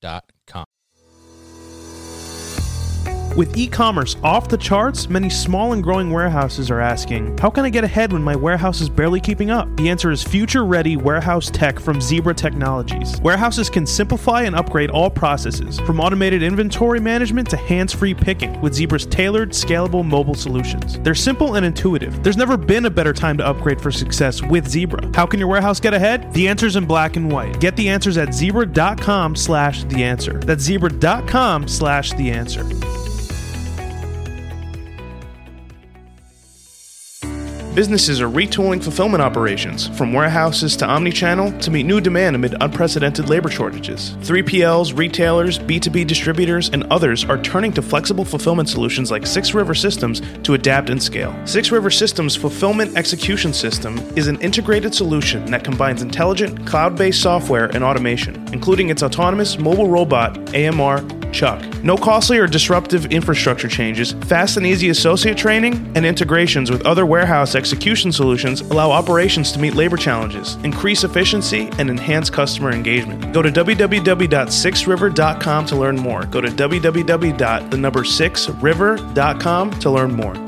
dot com. With e commerce off the charts, many small and growing warehouses are asking, How can I get ahead when my warehouse is barely keeping up? The answer is future ready warehouse tech from Zebra Technologies. Warehouses can simplify and upgrade all processes, from automated inventory management to hands free picking, with Zebra's tailored, scalable mobile solutions. They're simple and intuitive. There's never been a better time to upgrade for success with Zebra. How can your warehouse get ahead? The answer's in black and white. Get the answers at zebra.com slash the answer. That's zebra.com slash the answer. Businesses are retooling fulfillment operations, from warehouses to omnichannel, to meet new demand amid unprecedented labor shortages. 3PLs, retailers, B2B distributors, and others are turning to flexible fulfillment solutions like Six River Systems to adapt and scale. Six River Systems Fulfillment Execution System is an integrated solution that combines intelligent, cloud based software and automation, including its autonomous mobile robot, AMR Chuck. No costly or disruptive infrastructure changes, fast and easy associate training, and integrations with other warehouse execution solutions allow operations to meet labor challenges, increase efficiency, and enhance customer engagement. Go to www.sixriver.com to learn more. Go to www.the6river.com to learn more.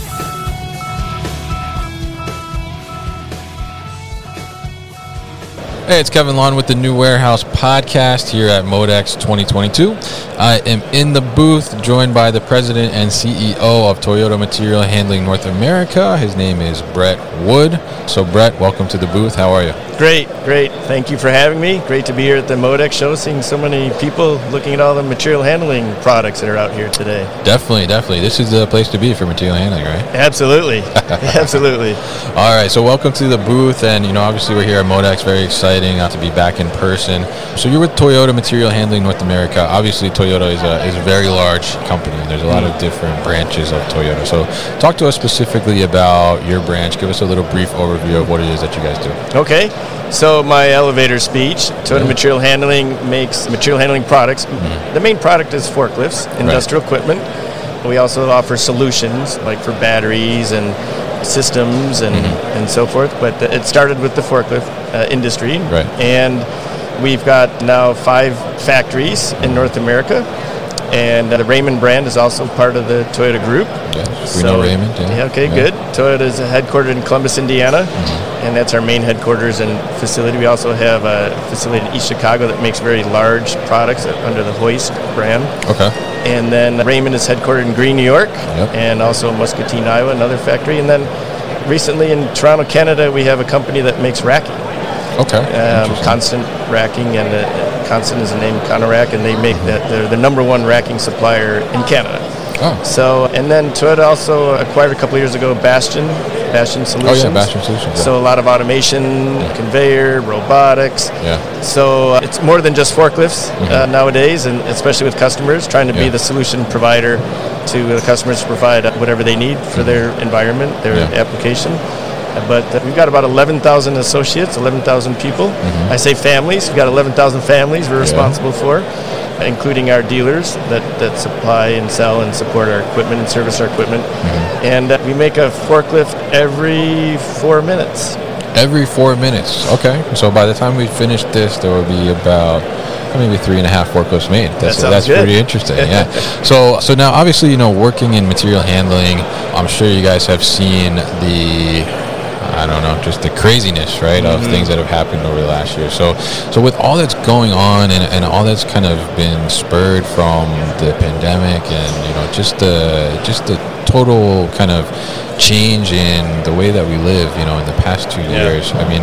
Hey, it's Kevin Lawton with the New Warehouse Podcast here at Modex 2022. I am in the booth joined by the president and CEO of Toyota Material Handling North America. His name is Brett Wood. So, Brett, welcome to the booth. How are you? Great, great. Thank you for having me. Great to be here at the Modex show, seeing so many people looking at all the material handling products that are out here today. Definitely, definitely. This is the place to be for material handling, right? Absolutely, absolutely. All right, so welcome to the booth, and you know, obviously we're here at Modex. Very exciting to be back in person. So you're with Toyota Material Handling North America. Obviously, Toyota is a is a very large company. and There's a lot of mm-hmm. different branches of Toyota. So talk to us specifically about your branch. Give us a little brief overview of what it is that you guys do. Okay, so my elevator speech, Toyota mm-hmm. Material Handling makes material handling products. Mm-hmm. The main product is forklifts, industrial equipment. We also offer solutions like for batteries and systems and, and so forth. But it started with the forklift uh, industry, Right. and we've got now five factories in North America. And uh, the Raymond brand is also part of the Toyota group. Yes, we know Raymond. Yeah. okay, Yeah. good. Toyota is headquartered in Columbus, Indiana, and that's our main headquarters and facility. We also have a facility in East Chicago that makes very large products under the Hoist brand. Okay. And then Raymond is headquartered in Greene, New York, Yep. and also Muscatine, Iowa, another factory. And then recently in Toronto, Canada, we have a company that makes racking, Okay. um, Konstant Racking, and uh, Konstant is the name Conorack, and they make that. They're the number one racking supplier in Canada. Oh. So, and then Toyota also acquired a couple years ago Bastion, Bastion Solutions. Oh, Bastion Solutions, yeah. So a lot of automation, conveyor, robotics. Yeah. So uh, it's more than just forklifts uh, nowadays, and especially with customers, trying to Mm-hmm. Yeah. be the solution provider to the customers to provide whatever they need for their environment, their Mm-hmm. Yeah. application. Uh, But uh, we've got about 11,000 associates, 11,000 people. Mm-hmm. I say families. We've got 11,000 families we're responsible for, including our dealers that, that supply and sell and support our equipment and service our equipment. Mm-hmm. And uh, we make a forklift every four minutes. Every four minutes. Okay. So by the time we finish this, there will be about maybe three and a half forklifts made. That's, sounds that's good. pretty interesting. Yeah. so so now obviously you know working in material handling, I'm sure you guys have seen the I don't know, just the craziness, right, of mm-hmm. things that have happened over the last year. So, so with all that's going on and, and all that's kind of been spurred from the pandemic and you know just the just the total kind of change in the way that we live, you know, in the past two Yeah. years. I mean,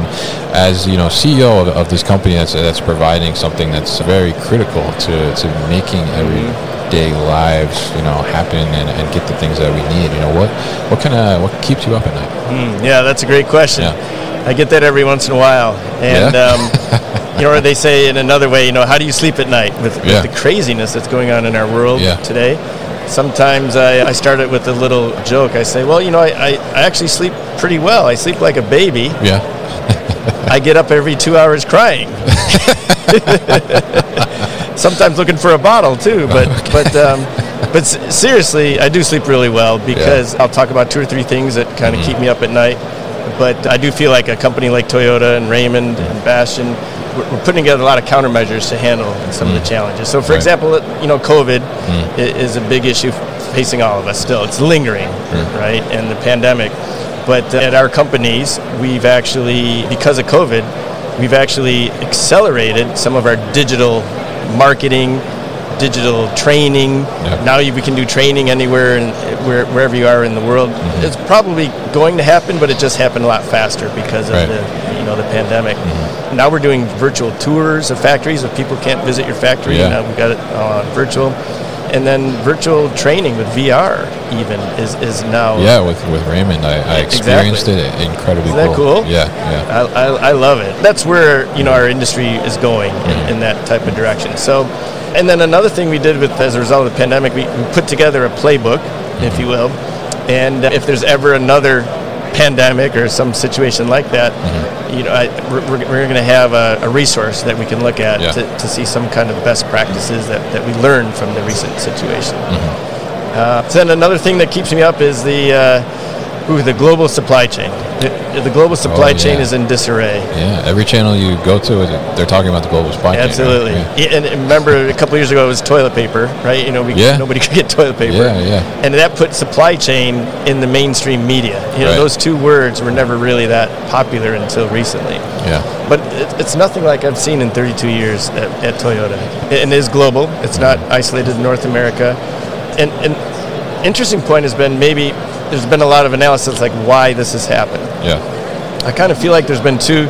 as you know, CEO of, of this company that's that's providing something that's very critical to to making mm-hmm. Everyday lives, you know, happen and, and get the things that we need. You know, what what kind of what keeps you up at night? Mm, yeah, that's a great question. Yeah. I get that every once in a while, and Yeah? um, you know, or they say in another way, you know, how do you sleep at night with, Yeah. with the craziness that's going on in our world today? Sometimes I, I start it with a little joke. I say, well, you know, I, I, I actually sleep pretty well. I sleep like a baby. Yeah, I get up every two hours crying. Sometimes looking for a bottle too, but but um, but seriously, I do sleep really well because I'll talk about two or three things that kind of keep me up at night. But I do feel like a company like Toyota and Raymond and Bastion, we're, we're putting together a lot of countermeasures to handle some of the challenges. So, for Right. example, you know, COVID i- is a big issue facing all of us still. It's lingering, right? And the pandemic. But uh, at our companies, we've actually, because of COVID, we've actually accelerated some of our digital marketing, digital training. Yep. Now you, we can do training anywhere and where, wherever you are in the world. Mm-hmm. It's probably going to happen, but it just happened a lot faster because of Right. the you know the pandemic. Mm-hmm. Now we're doing virtual tours of factories. If people can't visit your factory, Yeah. now we've got it on virtual. And then virtual training with VR even is, is now yeah. With with Raymond, I, I Exactly. experienced it. Incredibly Isn't that cool? Yeah, yeah. I, I, I love it. That's where you know our industry is going in, mm-hmm. in that type of direction. So, and then another thing we did with as a result of the pandemic, we, we put together a playbook, if mm-hmm. you will, and if there's ever another pandemic or some situation like that, you know, I, we're, we're, going to have a, a resource that we can look at Yeah. to, to see some kind of best practices that, that we learned from the recent situation. Uh, then another thing that keeps me up is the uh, ooh, the global supply chain. The, the global supply Oh, chain is in disarray. Yeah, every channel you go to, they're talking about the global supply chain. Absolutely. Yeah. Yeah, And remember, a couple years ago, it was toilet paper, right? You know, we, Yeah. nobody could get toilet paper. Yeah, yeah. And that put supply chain in the mainstream media. You know, Right. those two words were never really that popular until recently. Yeah. But it, it's nothing like I've seen in 32 years at, at Toyota. It, it is global. It's not mm-hmm. isolated to North America. And, and interesting point has been maybe there's been a lot of analysis like why this has happened. Yeah. I kind of feel like there's been two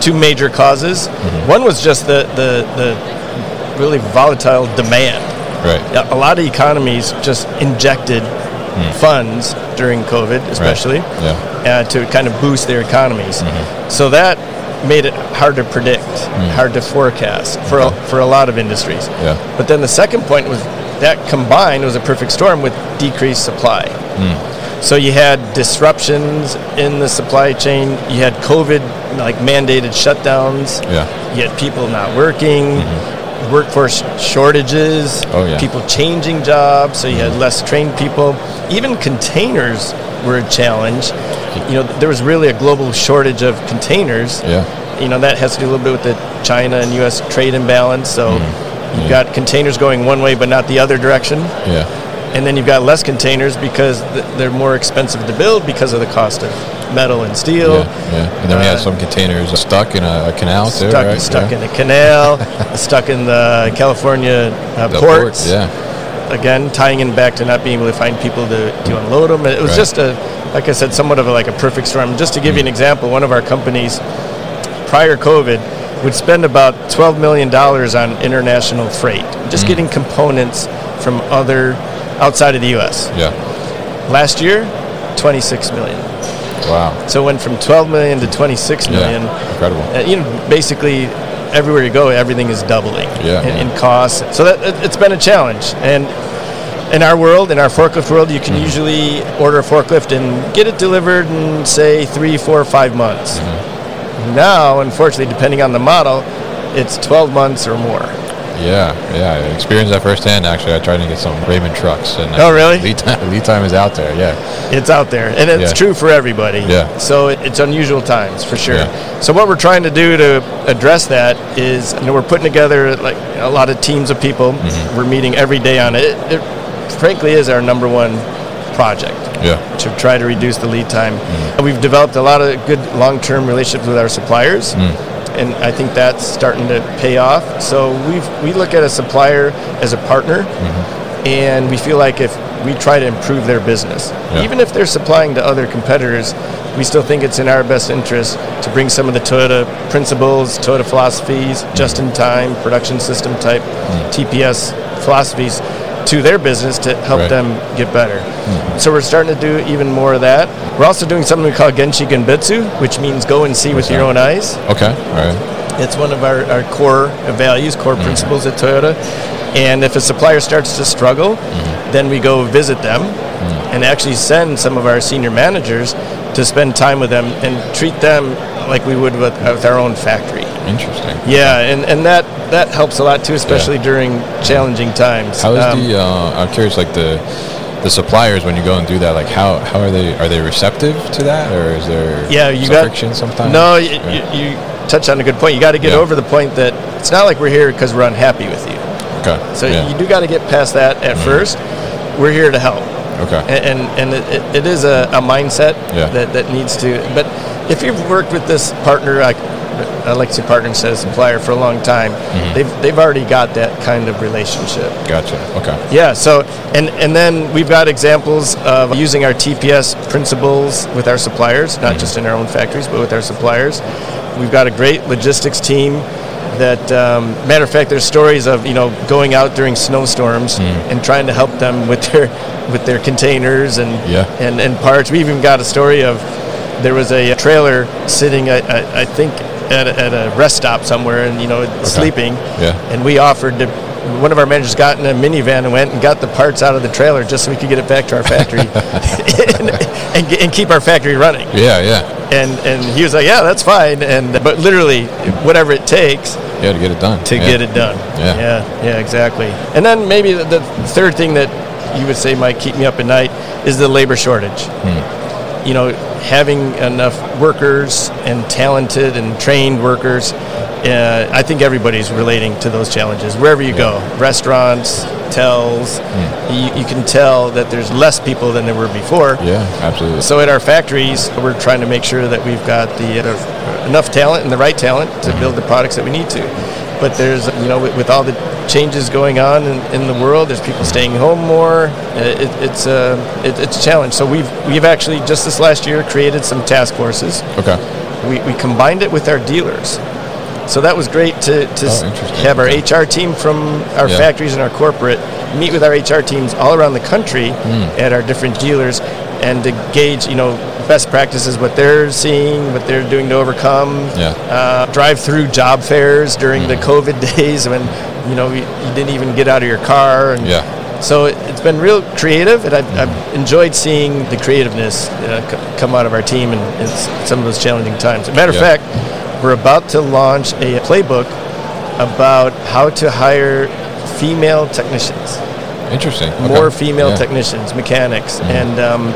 two major causes. Mm-hmm. One was just the, the the really volatile demand. Right. A lot of economies just injected mm. funds during COVID, especially Yeah. uh, to kind of boost their economies. Mm-hmm. So that made it hard to predict, mm. hard to forecast for a, mm-hmm. for a lot of industries. Yeah. But then the second point was that combined was a perfect storm with decreased supply. Mm. So you had disruptions in the supply chain. You had COVID, like mandated shutdowns. Yeah. You had people not working, mm-hmm. workforce shortages, Oh, yeah. people changing jobs, so you had mm-hmm. less trained people. Even containers were a challenge. You know, there was really a global shortage of containers. Yeah. You know, that has to do a little bit with the China and U.S. trade imbalance. So mm-hmm. you've Yeah. got containers going one way but not the other direction. Yeah. And then you've got less containers because th- they're more expensive to build because of the cost of metal and steel. Yeah. Yeah. And then we had Uh, some containers stuck in a, a canal too, Stuck, right? stuck yeah. in a canal, stuck in the California uh, The ports. Yeah. Again, tying in back to not being able to find people to, to unload them. It was Right. just a, like I said, somewhat of a, like a perfect storm. Just to give you an example, one of our companies prior COVID would spend about $12 million on international freight, just getting components from other outside of the U.S. Yeah. Last year, 26 million. Wow. So it went from 12 million to 26 million. Yeah. Incredible. Uh, you know, basically everywhere you go, everything is doubling Yeah, in, in costs. So that it, it's been a challenge. And in our world, in our forklift world, you can Mm-hmm. usually order a forklift and get it delivered in say three, four, five months. Mm-hmm. Now, unfortunately, depending on the model, it's 12 months or more. Yeah, yeah, I experienced that firsthand. Actually, I tried to get some Raymond trucks, and Oh, really? Uh, lead time, lead time is out there. Yeah, It's out there, and it's Yeah. true for everybody. Yeah. So it, it's unusual times for sure. Yeah. So what we're trying to do to address that is, you know, we're putting together like a lot of teams of people. Mm-hmm. We're meeting every day on it. it. It frankly is our number one project. Yeah. to try to reduce the lead time. Mm-hmm. And We've developed a lot of good long-term relationships with our suppliers, mm. And I think that's starting to pay off. So we we look at a supplier as a partner, mm-hmm. and we feel like if we try to improve their business, Yeah. even if they're supplying to other competitors, we still think it's in our best interest to bring some of the Toyota principles, Toyota philosophies, mm-hmm. just-in-time production system type mm-hmm. TPS philosophies to their business to help Right. them get better. Mm-hmm. So we're starting to do even more of that. We're also doing something we call Genchi Genbutsu, which means go and see with your own eyes. Okay. All right. It's one of our, our core values, core mm-hmm. principles at Toyota. And if a supplier starts to struggle, mm-hmm. then we go visit them and actually send some of our senior managers to spend time with them and treat them like we would with, with our own factory. Interesting. Yeah, and, and that, that helps a lot too, especially during challenging times. How is Um, the? Uh, I'm curious, like the the suppliers when you go and do that. Like how how are they? Are they receptive to that, or is there Yeah, you some got friction sometimes? No, you, Yeah. you, you touched on a good point. You got to get Yeah. over the point that it's not like we're here because we're unhappy with you. Okay. So yeah. you do got to get past that at first. We're here to help, okay. and and, and it, it- is a, a mindset Yeah. that, that needs to. But if you've worked with this partner, like I like to say partner instead supplier for a long time, Mm-hmm. they've they've already got that kind of relationship. Gotcha. Okay. Yeah. So and and then we've got examples of using our TPS principles with our suppliers, not just in our own factories, but with our suppliers. We've got a great logistics team. That um, matter of fact, there's stories of you know going out during snowstorms and trying to help them with their with their containers and Yeah. and, and parts. We even got a story of there was a trailer sitting, I, I, I think, at a, at a rest stop somewhere, and you know sleeping. Yeah. And we offered to. One of our managers got in a minivan and went and got the parts out of the trailer just so we could get it back to our factory and, and, and keep our factory running. Yeah. Yeah. And and he was like, "Yeah, that's fine." And but literally, whatever it takes Yeah. To get it done. to yeah. get it done. Yeah. yeah, yeah, exactly. And then maybe the, the third thing that you would say might keep me up at night is the labor shortage. Hmm. You know, having enough workers and talented and trained workers. Uh, I think everybody's relating to those challenges wherever you go. Restaurants, hotels, Hmm. you, you can tell that there's less people than there were before. Yeah. Absolutely. So at our factories, we're trying to make sure that we've got the uh, enough talent and the right talent to build the products that we need to. But there's, you know, with, with all the changes going on in, in the world, there's people staying home more. Uh, It, it's a it, it's a challenge. So we've we've actually just this last year created some task forces. okay. We, we combined it with our dealers. So that was great to, to Oh, have our Okay. HR team from our Yeah. factories and our corporate meet with our HR teams all around the country Hmm. at our different dealers and to gauge, you know, best practices, what they're seeing, what they're doing to overcome. Yeah. Uh, drive through job fairs during the COVID days when, you know, you, you didn't even get out of your car. And Yeah. So it, it's been real creative, and I've, I've enjoyed seeing the creativeness uh, c- come out of our team in, in some of those challenging times. As a matter Yeah. of fact, we're about to launch a playbook about how to hire female technicians, Interesting. Okay. more female Yeah. technicians, mechanics, and um,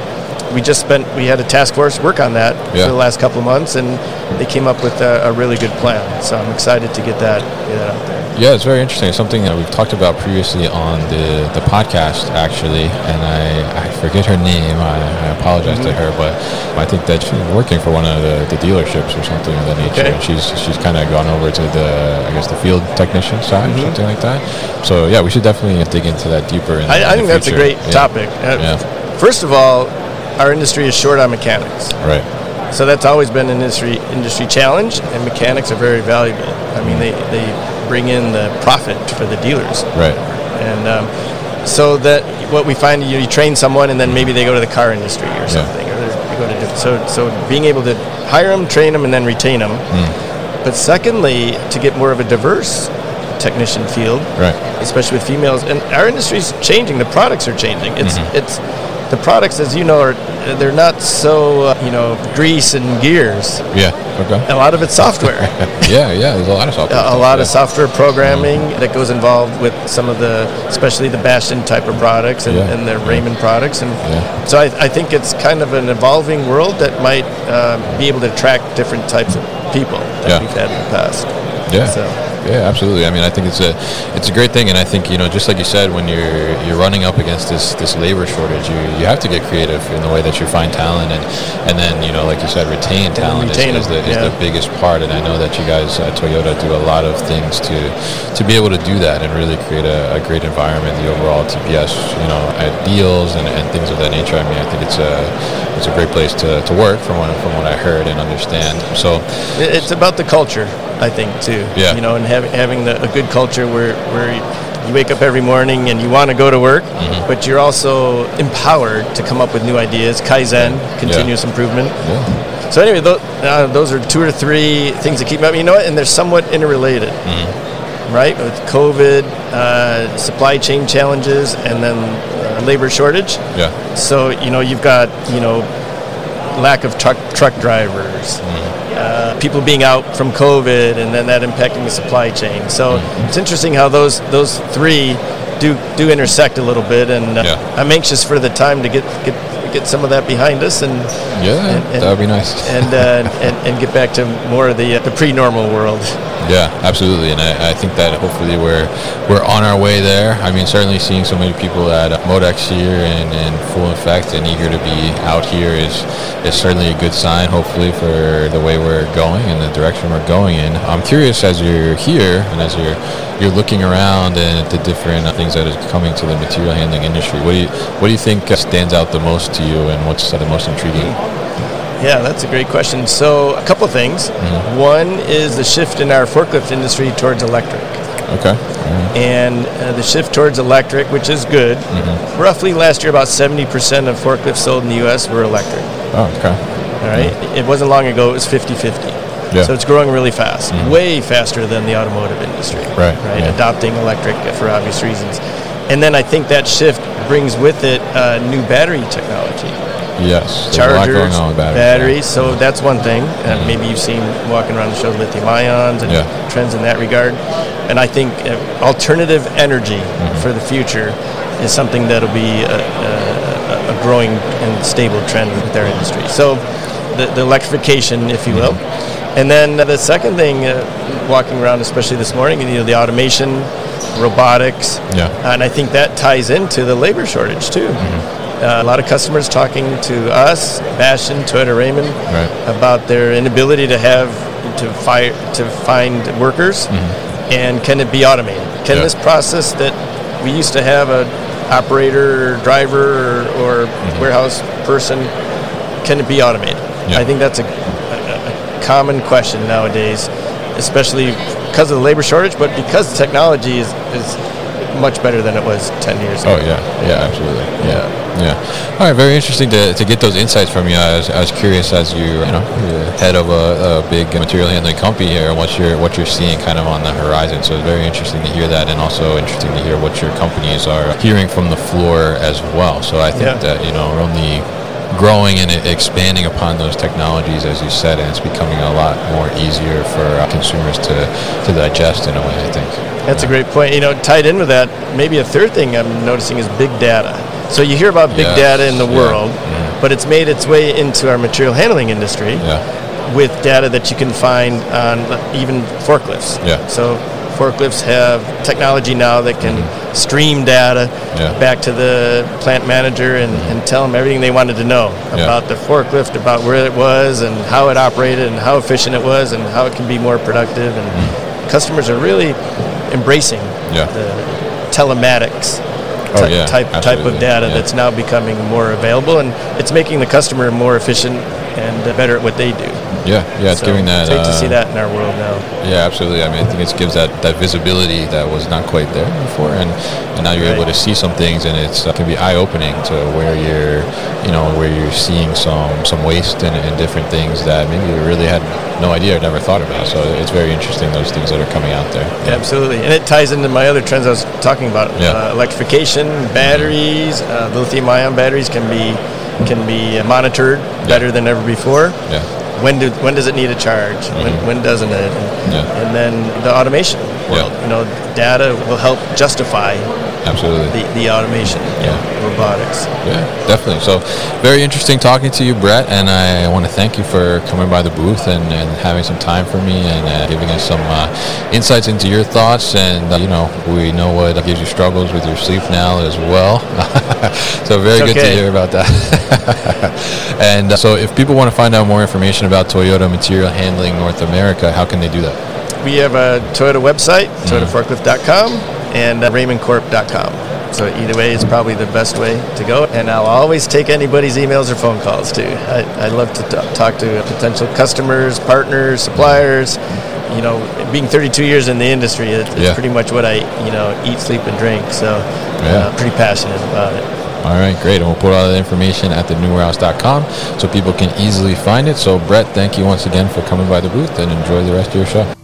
we just spent we had a task force work on that Yeah. for the last couple of months, and they came up with a, a really good plan. So I'm excited to get that get that out there. Yeah, it's very interesting. It's something that we've talked about previously on the, the podcast, actually, and I, I forget her name. I, I apologize to her, but I think that she's working for one of the, the dealerships or something of that nature. Okay. And she's she's kind of gone over to the I guess the field technician side or something like that. So yeah, we should definitely dig into that deeper. In, I, in I think that's a great Yeah. topic. Uh, Yeah. First of all, our industry is short on mechanics. Right. So that's always been an industry industry challenge, and mechanics are very valuable. I mean, they, they bring in the profit for the dealers, Right. and um, so that what we find you, you train someone, and then maybe they go to the car industry or something, or they go to different. So so being able to hire them, train them, and then retain them. Hmm. But secondly, to get more of a diverse technician field, Right. especially with females. And our industry's changing. The products are changing. It's Mm-hmm. it's the products, as you know, are they're not so uh, you know grease and gears. Yeah. Okay. A lot of it's software. Yeah. Yeah. There's a lot of software. a, lot yeah. of software programming that goes involved with some of the, especially the Bastion type of products and, Yeah. and the Raymond products. And Yeah. so I, I think it's kind of an evolving world that might uh, be able to attract different types of people that we've had in the past. Yeah. So yeah, absolutely. I mean, I think it's a it's a great thing, and I think you know, just like you said, when you're you're running up against this this labor shortage, you you have to get creative in the way that you find talent, and and then you know, like you said, retain talent retain is, is, the, is yeah. the biggest part. And I know that you guys at Toyota do a lot of things to to be able to do that and really create a, a great environment. The overall TPS, you know, ideals and, and things of that nature. I mean, I think it's a it's a great place to, to work from what from what I heard and understand. So It's about the culture, I think, too. Yeah. You know, and have, having the, a good culture where where you wake up every morning and you want to go to work, Mm-hmm. but you're also empowered to come up with new ideas, kaizen, continuous improvement. yeah, So anyway, tho- uh, those are two or three things that keep me up. You know what? And they're somewhat interrelated, Mm-hmm. right? With COVID, uh, supply chain challenges, and then uh, labor shortage. yeah, So you know you've got you know lack of truck truck drivers, uh, people being out from COVID, and then that impacting the supply chain. So it's interesting how those those three do do intersect a little bit, and uh, Yeah. I'm anxious for the time to get get get some of that behind us and yeah. And- and- that would be nice. and uh, and, and get back to more of the uh, the pre-normal world. Yeah, absolutely, and I, I think that hopefully we're we're on our way there. I mean, certainly seeing so many people at Modex here and in full effect and eager to be out here is is certainly a good sign. Hopefully for the way we're going and the direction we're going in. I'm curious as you're here and as you're you're looking around and at the different things that are coming to the material handling industry. What do you what do you think stands out the most to you, and what's the most intriguing? Yeah, that's a great question. So, a couple things. One is the shift in our forklift industry towards electric. Okay. and uh, the shift towards electric, which is good. Mm-hmm. Roughly last year, about 70% of forklifts sold in the U.S. were electric. Oh, okay. All right, it wasn't long ago; it was 50-50. Yeah. So it's growing really fast, way faster than the automotive industry. Right, Right. yeah. Adopting electric for obvious reasons, and then I think that shift brings with it uh, new battery technology Yes. There's a lot chargers, going on with batteries. batteries. So that's one thing. Uh, maybe you've seen walking around the show lithium ions and Yeah. trends in that regard. And I think uh, alternative energy Mm-hmm. for the future is something that'll be a, a, a growing and stable trend with our industry. So the, the electrification, if you will. Mm-hmm. And then the second thing, uh, walking around, especially this morning, you know, the automation, robotics, Yeah. and I think that ties into the labor shortage too. Mm-hmm. Uh, a lot of customers talking to us, Bastion, Toyota Raymond, Right. about their inability to have to fire to find workers, and can it be automated? Can Mm-hmm. Yeah. this process that we used to have a operator, or driver, or, or Mm-hmm. warehouse person, can it be automated? Yeah. I think that's a, a, a common question nowadays, especially because of the labor shortage, but because the technology is, is much better than it was 10 years ago. Oh yeah, yeah, absolutely. Yeah, yeah. All right, very interesting to, to get those insights from you. I was, I was curious as you, you know, head of a, a big material handling company here, what you're what you're seeing kind of on the horizon. So it's very interesting to hear that, and also interesting to hear what your companies are hearing from the floor as well. So I think Yeah. that you know, we're only growing and expanding upon those technologies, as you said, and it's becoming a lot more easier for uh, consumers to to digest in a way. I think. That's a great point. You know, tied in with that, maybe a third thing I'm noticing is big data. So you hear about big Yes, data in the yeah, world, yeah. but it's made its way into our material handling industry Yeah. with data that you can find on even forklifts. Yeah. So forklifts have technology now that can stream data. Yeah. back to the plant manager and, and tell them everything they wanted to know Yeah. about the forklift, about where it was and how it operated and how efficient it was and how it can be more productive. And mm. customers are really embracing. Yeah. the telematics Oh, ty- yeah, type type of data yeah. that's now becoming more available, and it's making the customer more efficient and better at what they do. Yeah, yeah, it's So giving that. It's great to uh, see that in our world now. Yeah, absolutely. I mean, I think it gives that, that visibility that was not quite there before, and, and now you're able to see some things, and it's uh, can be eye opening to where you're, you know, where you're seeing some some waste and, and different things that maybe you really had no idea or never thought about. So it's very interesting those things that are coming out there. Absolutely, and it ties into my other trends I was talking about. Yeah. Uh, electrification, batteries, uh, lithium-ion batteries can be can be uh, monitored better than ever before. Yeah, When do when does it need a charge? When, mm-hmm. when doesn't it? And, Yeah. and then the automation world. Yeah. You know, data will help justify absolutely. the, the automation, yeah. robotics. Yeah, definitely. So, very interesting talking to you, Brett, and I want to thank you for coming by the booth and, and having some time for me and uh, giving us some uh, insights into your thoughts. And, uh, you know, we know what gives you struggles with your sleep now as well. so, very good to hear about that. and uh, so, if people want to find out more information about Toyota Material Handling North America, how can they do that? We have a Toyota website, toyotaforklift.com, and uh, raymondcorp.com. So either way is probably the best way to go. And I'll always take anybody's emails or phone calls too. I, I love to t- talk to potential customers, partners, suppliers. You know, being 32 years in the industry, it, it's Yeah. pretty much what I, you know, eat, sleep, and drink. So Yeah. uh, pretty passionate about it. All right, great. And we'll put all that information at thenewwarehouse.com so people can easily find it. So, Brett, thank you once again for coming by the booth and enjoy the rest of your show.